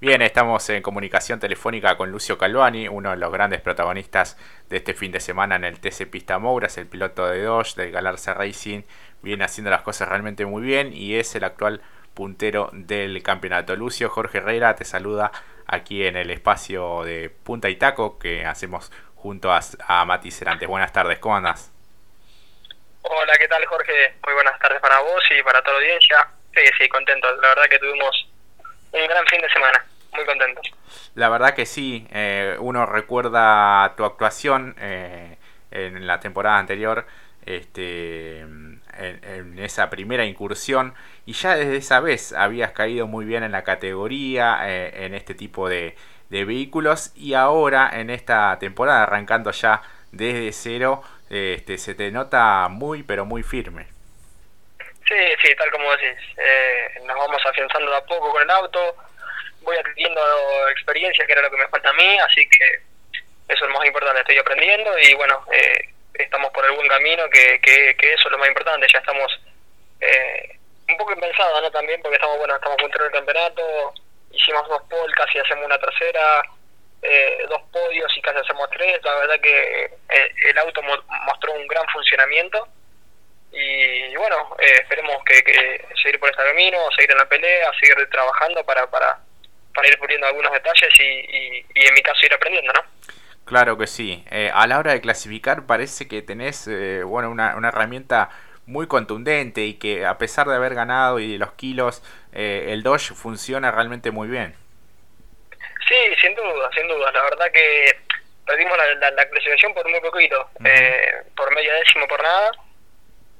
Bien, estamos en comunicación telefónica con Lucio Calvani, uno de los grandes protagonistas de este fin de semana en el TC Pista Mouras, el piloto de Dodge del Galarza Racing, viene haciendo las cosas realmente muy bien y es el actual puntero del campeonato. Lucio Jorge Herrera te saluda aquí en el espacio de Punta y Taco que hacemos junto a, Mati Cerantes. Buenas tardes, ¿cómo andas? Hola, ¿qué tal Jorge? Muy buenas tardes para vos y para toda la audiencia. Sí, sí, contento. La verdad que tuvimos un gran fin de semana. Muy contento. La verdad que sí. Eh, uno recuerda tu actuación eh, en la temporada anterior, este, en, esa primera incursión, y ya desde esa vez habías caído muy bien en la categoría, eh, en este tipo de, de vehículos, y ahora en esta temporada, arrancando ya desde cero, este, se te nota muy, pero muy firme. Sí, sí, tal como decís. Eh, nos vamos afianzando de a poco con el auto. Voy adquiriendo experiencia, que era lo que me falta a mí, así que eso es lo más importante. Estoy aprendiendo y bueno, eh, estamos por el buen camino, que, que, eso es lo más importante. Ya estamos eh, un poco impensados, ¿no? También porque estamos, bueno, estamos en el campeonato. Hicimos dos pole, casi hacemos una tercera. dos podios y casi hacemos tres. La verdad que el auto mostró un gran funcionamiento y, bueno, eh, esperemos que, seguir por este camino, seguir en la pelea, seguir trabajando para, para, para ir puliendo algunos detalles y, y, en mi caso ir aprendiendo, ¿no? Claro que sí. Eh, a la hora de clasificar parece que tenés eh, bueno, una, una herramienta muy contundente y que a pesar de haber ganado y de los kilos, el Dodge funciona realmente muy bien. Sí, sin duda, sin duda. La verdad que perdimos la, la, clasificación por muy poquito, por media décimo, por nada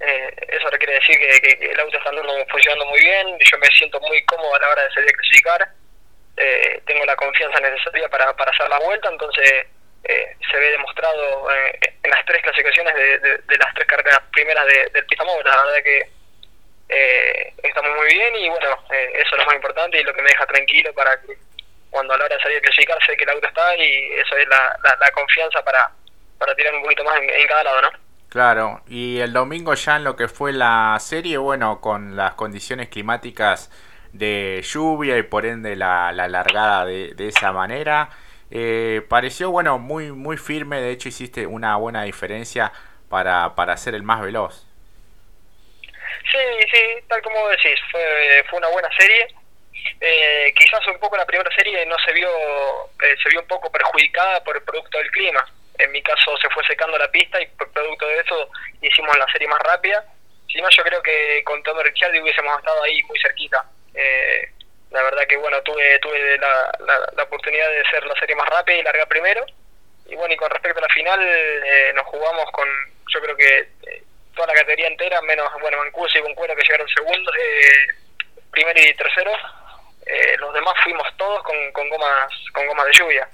eh, eso quiere decir que, el auto está andando, funcionando muy bien, yo me siento muy cómodo a la hora de salir a clasificar, eh, tengo la confianza necesaria para, para hacer la vuelta, entonces eh, se ve demostrado eh, en las tres clasificaciones de, de, las tres carreras primeras del Pistamóvil, la verdad que estamos muy bien y bueno, eso es lo más importante y lo que me deja tranquilo para que cuando a la hora de salir a clasificar sé que el auto está y eso es la, la, confianza para, para tirar un poquito más en cada lado, ¿no? Claro, y el domingo ya en lo que fue la serie, bueno, con las condiciones climáticas de lluvia y por ende la, la largada de, de esa manera, eh, pareció, bueno, muy, muy firme, de hecho hiciste una buena diferencia para, para ser el más veloz. Sí, sí, tal como decís, fue, fue una buena serie. Eh, quizás un poco la primera serie no se vio, eh, se vio un poco perjudicada por el producto del clima en mi caso se fue secando la pista y por producto de eso hicimos la serie más rápida. Si no, yo creo que con Tom Ricciardi hubiésemos estado ahí muy cerquita. Eh, la verdad que bueno, tuve tuve la, la, oportunidad de ser la serie más rápida y largar primero. Y bueno, y con respecto a la final, eh, nos jugamos con, yo creo que eh, toda la categoría entera, menos, bueno, Mancuso y Cuero que llegaron segundo, primero y tercero. los demás fuimos todos con, con gomas con gomas de lluvia.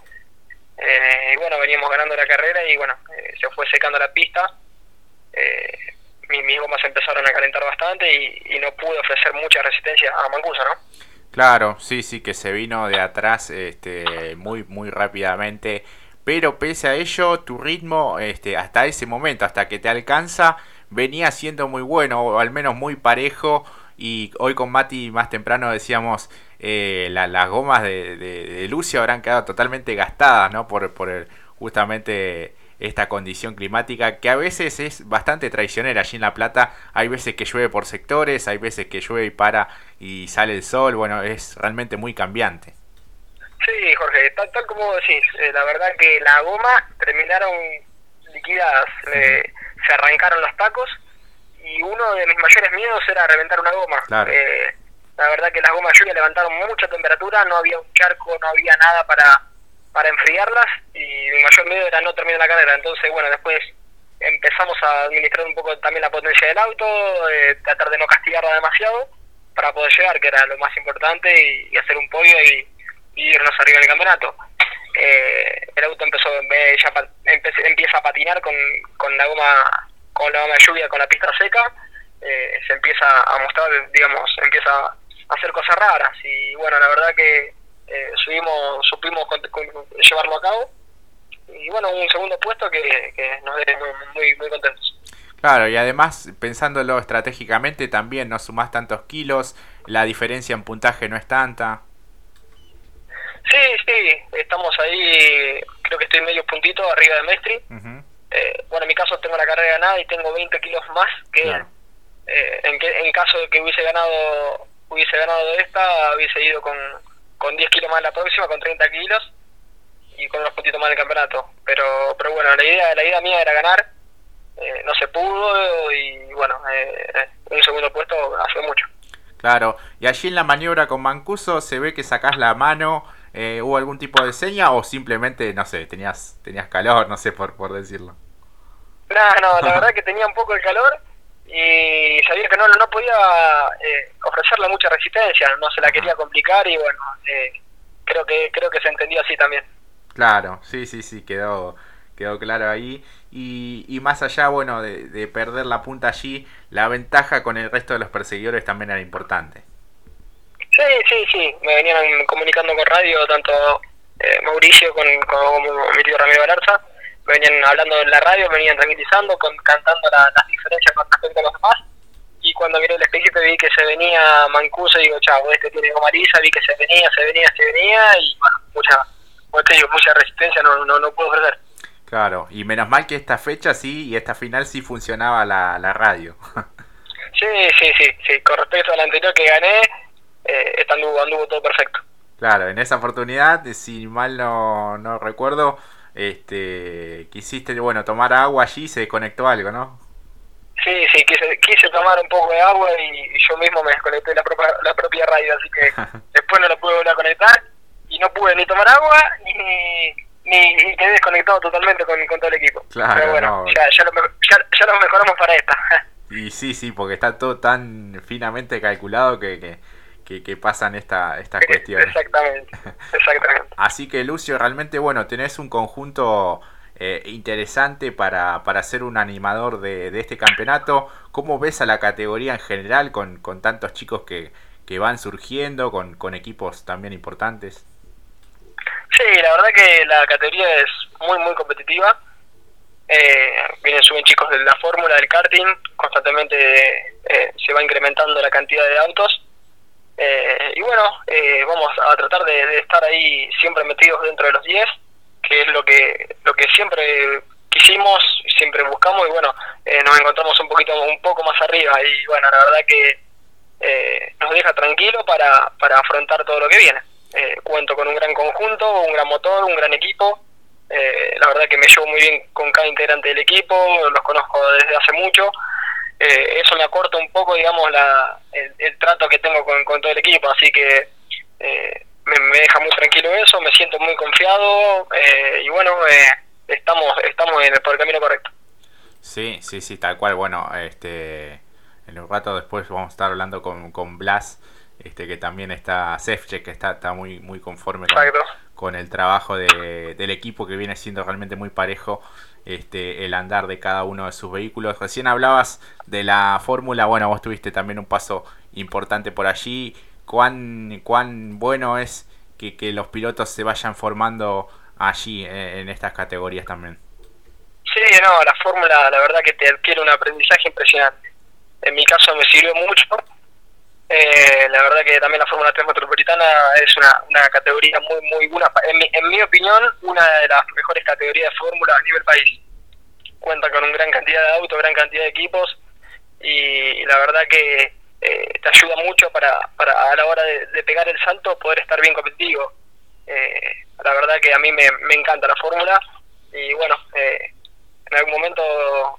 Eh, y bueno, veníamos ganando la carrera y bueno, eh, se fue secando la pista. Eh, mis, gomas empezaron a calentar bastante y, no pude ofrecer mucha resistencia a Mancuso, ¿no? Claro, sí, sí, que se vino de atrás este, muy, muy rápidamente. Pero pese a ello, tu ritmo este, hasta ese momento, hasta que te alcanza, venía siendo muy bueno, o al menos muy parejo. Y hoy con Mati más temprano decíamos, eh, las gomas de, de, Lucio habrán quedado totalmente gastadas, ¿no? Por, por justamente esta condición climática que a veces es bastante traicionera allí en La Plata. Hay veces que llueve por sectores, hay veces que llueve y para y sale el sol. Bueno, es realmente muy cambiante. Sí, Jorge, tal, tal como decís, eh, la verdad que la goma terminaron liquidadas, se arrancaron los tacos y uno de mis mayores miedos era reventar una goma. Eh, la verdad que las gomas lluvia levantaron mucha temperatura, no había un charco, no había nada para, para enfriarlas y mi mayor miedo era no terminar la carrera. Entonces, bueno, después empezamos a administrar un poco también la potencia del auto, eh, tratar de no castigarla demasiado para poder llegar, que era lo más importante, y, hacer un podio y, irnos arriba del campeonato. Eh, el auto empezó ya empieza a patinar con, con la goma con la goma de lluvia con la pista seca eh, se empieza a mostrar digamos empieza hacer cosas raras. Y bueno, la verdad que eh, llevarlo a cabo. Y bueno, un segundo puesto que, nos deja muy, muy, contentos. Claro, y además, pensándolo estratégicamente, también no sumás tantos kilos, la diferencia en puntaje no es tanta. sí, estamos ahí, creo que estoy medio puntito arriba de Mestre. eh, bueno, en mi caso tengo la carrera ganada y tengo 20 kilos más que eh, en, que, en caso de que hubiese ganado hubiese ganado esta, hubiese ido con, con 10 kilos más la próxima, con 30 kilos y con unos puntitos más del campeonato. Pero, pero bueno, la idea, la idea mía era ganar, eh, no se pudo y bueno, eh, un segundo puesto hace mucho. Claro, y allí en la maniobra con Mancuso se ve que sacás la mano, eh, ¿hubo algún tipo de seña o simplemente, no sé, tenías tenías calor, no sé por, por decirlo? No, no, la verdad que tenía un poco de calor y sabía que no, no podía eh, ofrecerle mucha resistencia, no se la quería complicar y bueno, eh, creo que creo que se entendió así también. Claro, sí, sí, sí, quedó quedó claro ahí. Y, y más allá, bueno, de, de, perder la punta allí, la ventaja con el resto de los perseguidores también era importante. Sí, sí, sí, me venían comunicando con radio, tanto eh, Mauricio con, como mi tío Ramiro Galarza, venían hablando en la radio, venían tranquilizando, con, cantando la, las diferencias con respecto a los demás. Y cuando miré el espejito vi que se venía Mancuso, digo, chao, este tiene como Marisa, vi que se venía, se venía, se venía, y bueno, mucha, digo, mucha resistencia no, no, no puedo ofrecer. Claro, y menos mal que esta fecha sí y esta final sí funcionaba la, la radio. sí, sí, sí, sí, con respecto a la anterior que gané, eh, esta anduvo, anduvo todo perfecto. Claro, en esa oportunidad, si mal no, no recuerdo, este, quisiste, bueno, tomar agua allí y se desconectó algo, ¿no? Sí, sí, quise, quise tomar un poco de agua y yo mismo me desconecté la propia, la propia radio, así que después no lo pude volver a conectar y no pude ni tomar agua ni ni, ni quedé desconectado totalmente con, con, todo el equipo. Claro, Pero bueno, no. ya, ya, lo, ya, ya, lo, mejoramos para esta. Y sí, sí, porque está todo tan finamente calculado que, que, que, que pasan esta, estas cuestiones. Exactamente, exactamente. Así que Lucio, realmente, bueno, tenés un conjunto eh, interesante para, para ser un animador de, de, este campeonato. ¿Cómo ves a la categoría en general con, con tantos chicos que, que van surgiendo, con, con equipos también importantes? Sí, la verdad que la categoría es muy, muy competitiva. Eh, vienen, suben chicos de la fórmula del karting, constantemente eh, se va incrementando la cantidad de autos. Eh, y bueno, eh, vamos a tratar de, estar ahí siempre metidos dentro de los 10, que es lo que, lo que siempre quisimos, siempre buscamos y bueno, eh, nos encontramos un poquito, un poco más arriba y bueno, la verdad que eh, nos deja tranquilo para, para afrontar todo lo que viene. Eh, cuento con un gran conjunto, un gran motor, un gran equipo. Eh, la verdad que me llevo muy bien con cada integrante del equipo, los conozco desde hace mucho. Eh, eso me acorta un poco, digamos, la, el, el trato que tengo con, con, todo el equipo, así que eh, me, me, deja muy tranquilo eso, me siento muy confiado eh, y bueno, estamos estamos en el, por el camino correcto. Sí, sí, sí, tal cual. Bueno, este en un rato después vamos a estar hablando con, con Blas este que también está Sefche, que está, está muy, muy conforme con, con el trabajo de, del equipo que viene siendo realmente muy parejo este, el andar de cada uno de sus vehículos. Recién hablabas de la fórmula, bueno, vos tuviste también un paso importante por allí. ¿Cuán, cuán bueno es que, que los pilotos se vayan formando allí en, en estas categorías también? Sí, no, la fórmula la verdad que te adquiere un aprendizaje impresionante. En mi caso me sirvió mucho eh, la verdad que también la Fórmula 3 Metropolitana es una, una categoría muy, muy buena, en mi, en mi opinión, una de las mejores categorías de Fórmula a nivel país. Cuenta con una gran cantidad de autos, gran cantidad de equipos y la verdad que eh, te ayuda mucho para, para a la hora de, de, pegar el salto poder estar bien competitivo. Eh, la verdad que a mí me, me encanta la Fórmula y bueno, eh, en algún momento,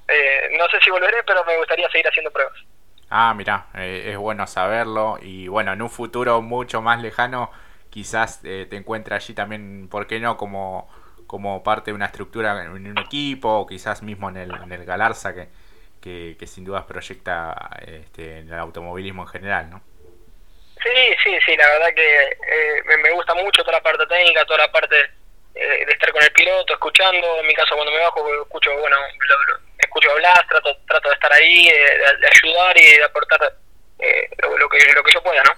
eh, no sé si volveré, pero me gustaría seguir haciendo pruebas. Ah, mira, eh, es bueno saberlo y bueno, en un futuro mucho más lejano quizás eh, te encuentres allí también, ¿por qué no? Como, como parte de una estructura en un equipo o quizás mismo en el, en el Galarza que, que, sin dudas proyecta este, en el automovilismo en general, ¿no? Sí, sí, sí, la verdad que eh, me, me, gusta mucho toda la parte técnica, toda la parte eh, de estar con el piloto, escuchando, en mi caso cuando me bajo escucho, bueno, lo, lo, escucho hablar, trato, trato de estar ahí, de, ayudar y de aportar eh, lo, que, lo que yo pueda, ¿no?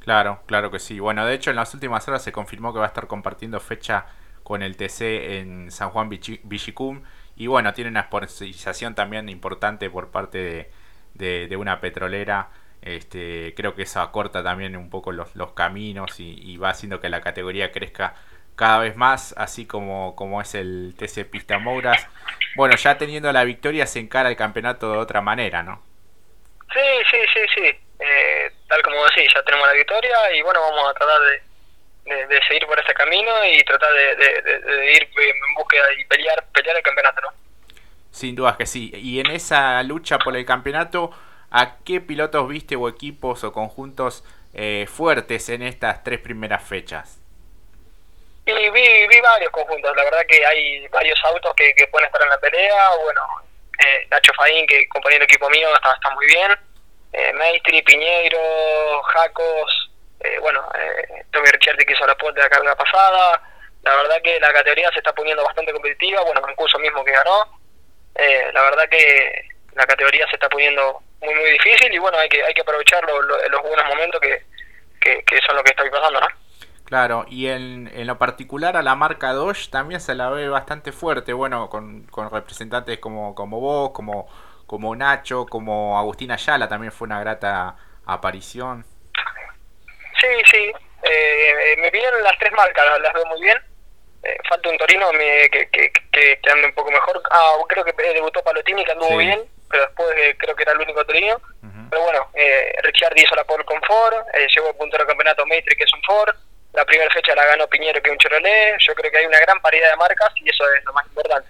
Claro, claro que sí. Bueno, de hecho en las últimas horas se confirmó que va a estar compartiendo fecha con el TC en San Juan Vichicum y bueno, tiene una sponsorización también importante por parte de, una petrolera. Este, creo que eso acorta también un poco los, caminos y, y, va haciendo que la categoría crezca cada vez más, así como, como es el TC Pista Mouras. Bueno, ya teniendo la victoria se encara el campeonato de otra manera, ¿no? Sí, sí, sí, sí. Eh, tal como decís, ya tenemos la victoria y bueno, vamos a tratar de, de, seguir por ese camino y tratar de, de, ir en búsqueda y pelear, pelear el campeonato, ¿no? Sin dudas que sí. Y en esa lucha por el campeonato, ¿a qué pilotos viste o equipos o conjuntos eh, fuertes en estas tres primeras fechas? Y vi, vi varios conjuntos, la verdad que hay varios autos que, pueden estar en la pelea, bueno, eh, Nacho Faín, que compañero equipo mío, está, está muy bien, eh, Maestri, Piñeiro, Jacos, eh, bueno, eh, Tommy Ricciardi que hizo la puerta de la carga pasada, la verdad que la categoría se está poniendo bastante competitiva, bueno, curso mismo que ganó, eh, la verdad que la categoría se está poniendo muy muy difícil y bueno, hay que hay que aprovechar los buenos momentos que, que, que son lo que está pasando, ¿no? Claro, y en, en, lo particular a la marca Dodge también se la ve bastante fuerte, bueno, con, con representantes como, como vos, como, como Nacho, como Agustín Ayala, también fue una grata aparición. Sí, sí, eh, me pidieron las tres marcas, las veo muy bien. Eh, falta un Torino me, que, que, que, ande un poco mejor. Ah, creo que debutó Palotini, que anduvo bien, pero después eh, creo que era el único Torino. Pero bueno, eh, Ricciardi hizo la pole con Ford, eh, llegó puntero del campeonato Maitri, que es un Ford la primera fecha la ganó Piñero que un Chevrolet. Yo creo que hay una gran paridad de marcas y eso es lo más importante.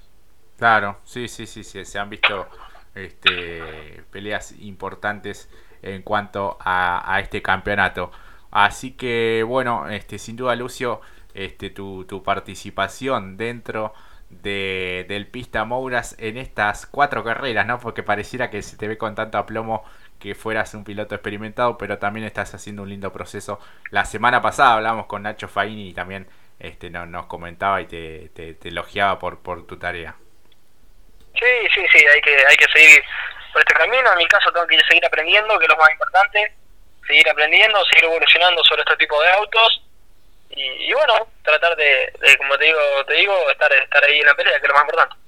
Claro, sí, sí, sí, sí. se han visto este, peleas importantes en cuanto a, a este campeonato. Así que bueno, este, sin duda Lucio, este, tu, tu participación dentro de, del Pista Mouras en estas cuatro carreras, ¿no? Porque pareciera que se te ve con tanto aplomo que fueras un piloto experimentado, pero también estás haciendo un lindo proceso. La semana pasada hablamos con Nacho Faini y también este, nos comentaba y te, te, elogiaba por, por tu tarea. Sí, sí, sí, hay que, hay que seguir por este camino. En mi caso tengo que seguir aprendiendo, que es lo más importante, seguir aprendiendo, seguir evolucionando sobre este tipo de autos y, bueno, tratar de, de, como te digo, te digo, estar, estar ahí en la pelea, que es lo más importante.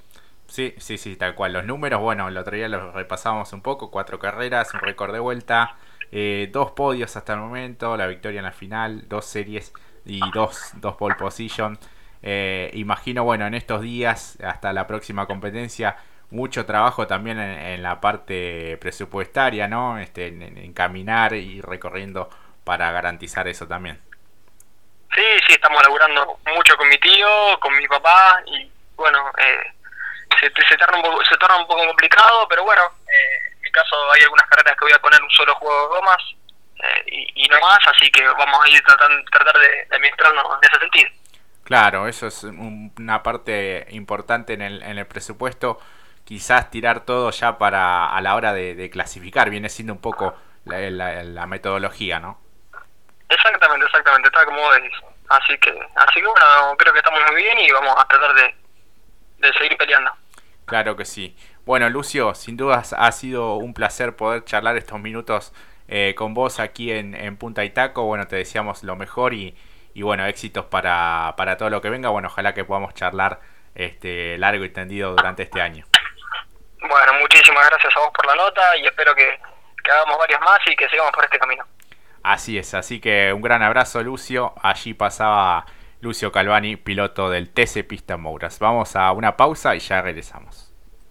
Sí, sí, sí, tal cual. Los números, bueno, el otro día los repasamos un poco. Cuatro carreras, un récord de vuelta, eh, dos podios hasta el momento, la victoria en la final, dos series y dos, dos pole position. Eh, imagino, bueno, en estos días, hasta la próxima competencia, mucho trabajo también en, la parte presupuestaria, ¿no? Este, en, caminar y recorriendo para garantizar eso también. Sí, sí, estamos laburando mucho con mi tío, con mi papá y bueno, eh, se, se, torna un poco, se torna un poco complicado, pero bueno, eh, en mi caso hay algunas carreras que voy a poner un solo juego de gomas eh, y, y, no más, así que vamos a ir tratando tratar de, de administrarnos en ese sentido. Claro, eso es una parte importante en el, en el presupuesto. Quizás tirar todo ya para a la hora de, de clasificar, viene siendo un poco la, la, la, metodología, ¿no? Exactamente, exactamente, está como vos decís. Así que, así que bueno, creo que estamos muy bien y vamos a tratar de, de seguir peleando. Claro que sí. Bueno, Lucio, sin dudas ha sido un placer poder charlar estos minutos eh, con vos aquí en, en, Punta Itaco. Bueno, te deseamos lo mejor y, y bueno, éxitos para, para, todo lo que venga. Bueno, ojalá que podamos charlar este largo y tendido durante este año. Bueno, muchísimas gracias a vos por la nota y espero que, que hagamos varias más y que sigamos por este camino. Así es, así que un gran abrazo Lucio. Allí pasaba Lucio Calvani, piloto del TC Pista Mouras. Vamos a una pausa y ya regresamos.